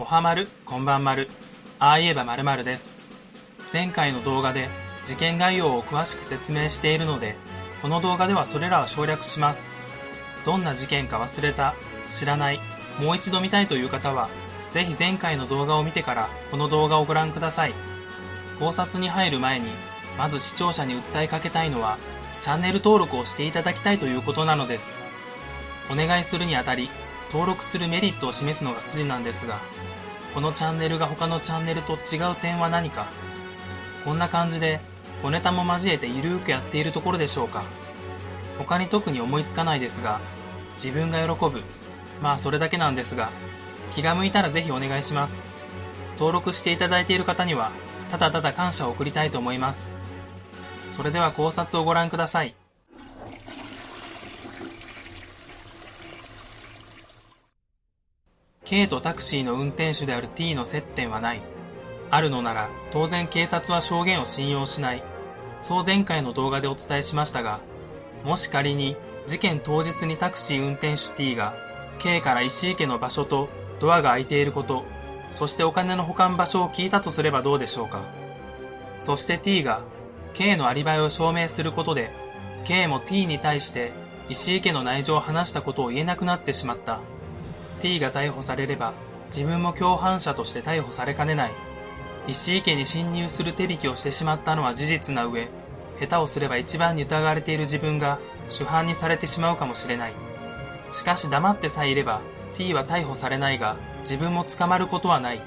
おはまる、こんばんまる。ああ言えばまるまるです。前回の動画で事件概要を詳しく説明しているので、この動画ではそれらを省略します。どんな事件か忘れた、知らない、もう一度見たいという方は、ぜひ前回の動画を見てからこの動画をご覧ください。考察に入る前に、まず視聴者に訴えかけたいのは、チャンネル登録をしていただきたいということなのです。お願いするにあたり、登録するメリットを示すのが筋なんですが、このチャンネルが他のチャンネルと違う点は何か、こんな感じで小ネタも交えてゆるーくやっているところでしょうか？他に特に思いつかないですが、自分が喜ぶ。まあそれだけなんですが、気が向いたらぜひお願いします。登録していただいている方には、ただただ感謝を送りたいと思います。それでは考察をご覧ください。K とタクシーの運転手である T の接点はない。あるのなら、当然警察は証言を信用しない。そう前回の動画でお伝えしましたが、もし仮に事件当日にタクシー運転手 T が K から石井家の場所とドアが開いていること、そしてお金の保管場所を聞いたとすればどうでしょうか。そして T が K のアリバイを証明することで、K も T に対して石井家の内情を話したことを言えなくなってしまった。T が逮捕されれば、自分も共犯者として逮捕されかねない。石井家に侵入する手引きをしてしまったのは事実な上、下手をすれば一番に疑われている自分が主犯にされてしまうかもしれない。しかし黙ってさえいれば、T は逮捕されないが、自分も捕まることはない。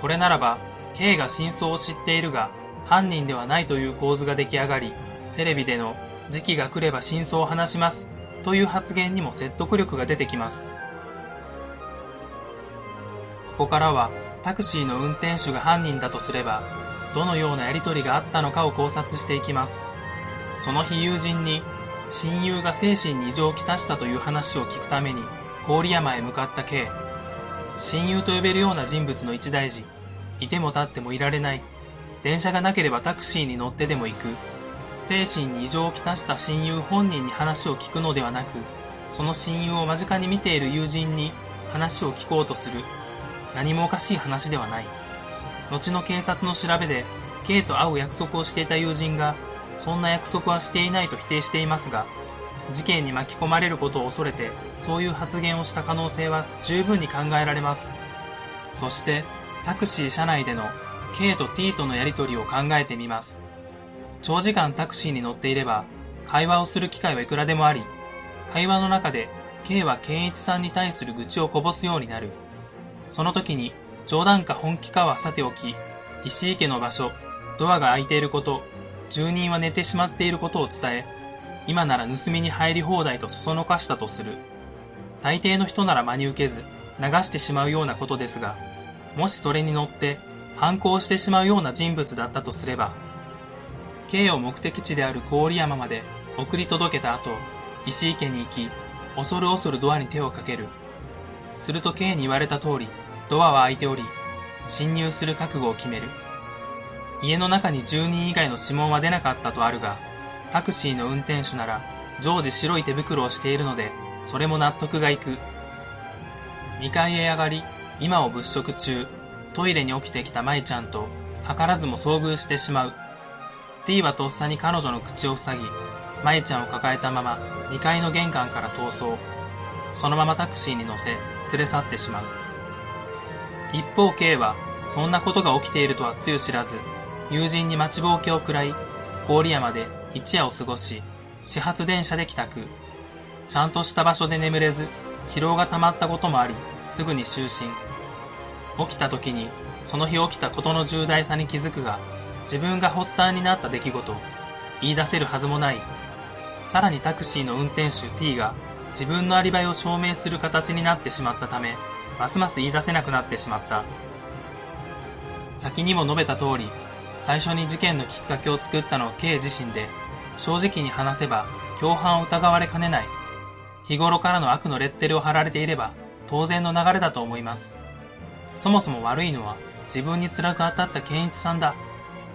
これならば、K が真相を知っているが、犯人ではないという構図が出来上がり、テレビでの時期が来れば真相を話しますという発言にも説得力が出てきます。ここからはタクシーの運転手が犯人だとすれば、どのようなやりとりがあったのかを考察していきます。その日友人に、親友が精神に異常をきたしたという話を聞くために、郡山へ向かった K。親友と呼べるような人物の一大事。いても立ってもいられない。電車がなければタクシーに乗ってでも行く。精神に異常をきたした親友本人に話を聞くのではなく、その親友を間近に見ている友人に話を聞こうとする。何もおかしい話ではない。後の警察の調べで、K と会う約束をしていた友人が、そんな約束はしていないと否定していますが、事件に巻き込まれることを恐れて、そういう発言をした可能性は十分に考えられます。そして、タクシー車内での K と T とのやりとりを考えてみます。長時間タクシーに乗っていれば、会話をする機会はいくらでもあり、会話の中で K は健一さんに対する愚痴をこぼすようになる。その時に冗談か本気かはさておき、石井家の場所、ドアが開いていること、住人は寝てしまっていることを伝え、今なら盗みに入り放題とそそのかしたとする。大抵の人なら真に受けず、流してしまうようなことですが、もしそれに乗って反抗してしまうような人物だったとすれば、K を目的地である郡山まで送り届けた後、石井家に行き、恐る恐るドアに手をかける。すると K に言われた通り、ドアは開いており、侵入する覚悟を決める。家の中に住人以外の指紋は出なかったとあるが、タクシーの運転手なら常時白い手袋をしているので、それも納得がいく。2階へ上がり、今を物色中、トイレに起きてきた舞ちゃんと、図らずも遭遇してしまう。T はとっさに彼女の口を塞ぎ、舞ちゃんを抱えたまま2階の玄関から逃走。そのままタクシーに乗せ、連れ去ってしまう。一方 K は、そんなことが起きているとはつゆ知らず、友人に待ちぼうけを食らい、郡山で一夜を過ごし、始発電車で帰宅。ちゃんとした場所で眠れず、疲労が溜まったこともあり、すぐに就寝。起きた時に、その日起きたことの重大さに気づくが、自分が発端になった出来事、言い出せるはずもない。さらにタクシーの運転手 T が、自分のアリバイを証明する形になってしまったため、ますます言い出せなくなってしまった。先にも述べた通り、最初に事件のきっかけを作ったのは K 自身で、正直に話せば共犯を疑われかねない。日頃からの悪のレッテルを貼られていれば当然の流れだと思います。そもそも悪いのは自分に辛く当たった健一さんだ。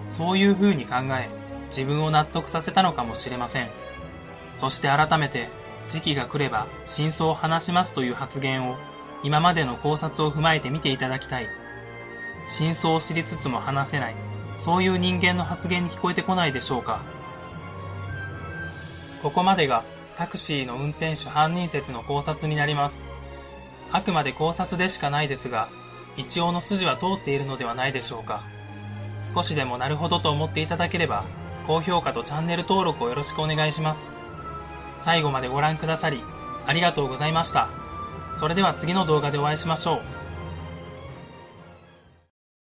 そういう風に考え、自分を納得させたのかもしれません。そして改めて、時期が来れば真相を話しますという発言を今までの考察を踏まえて見ていただきたい。真相を知りつつも話せない。そういう人間の発言に聞こえてこないでしょうか。ここまでがタクシーの運転手犯人説の考察になります。あくまで考察でしかないですが、一応の筋は通っているのではないでしょうか。少しでもなるほどと思っていただければ、高評価とチャンネル登録をよろしくお願いします。最後までご覧くださり、ありがとうございました。それでは次の動画でお会いしましょう。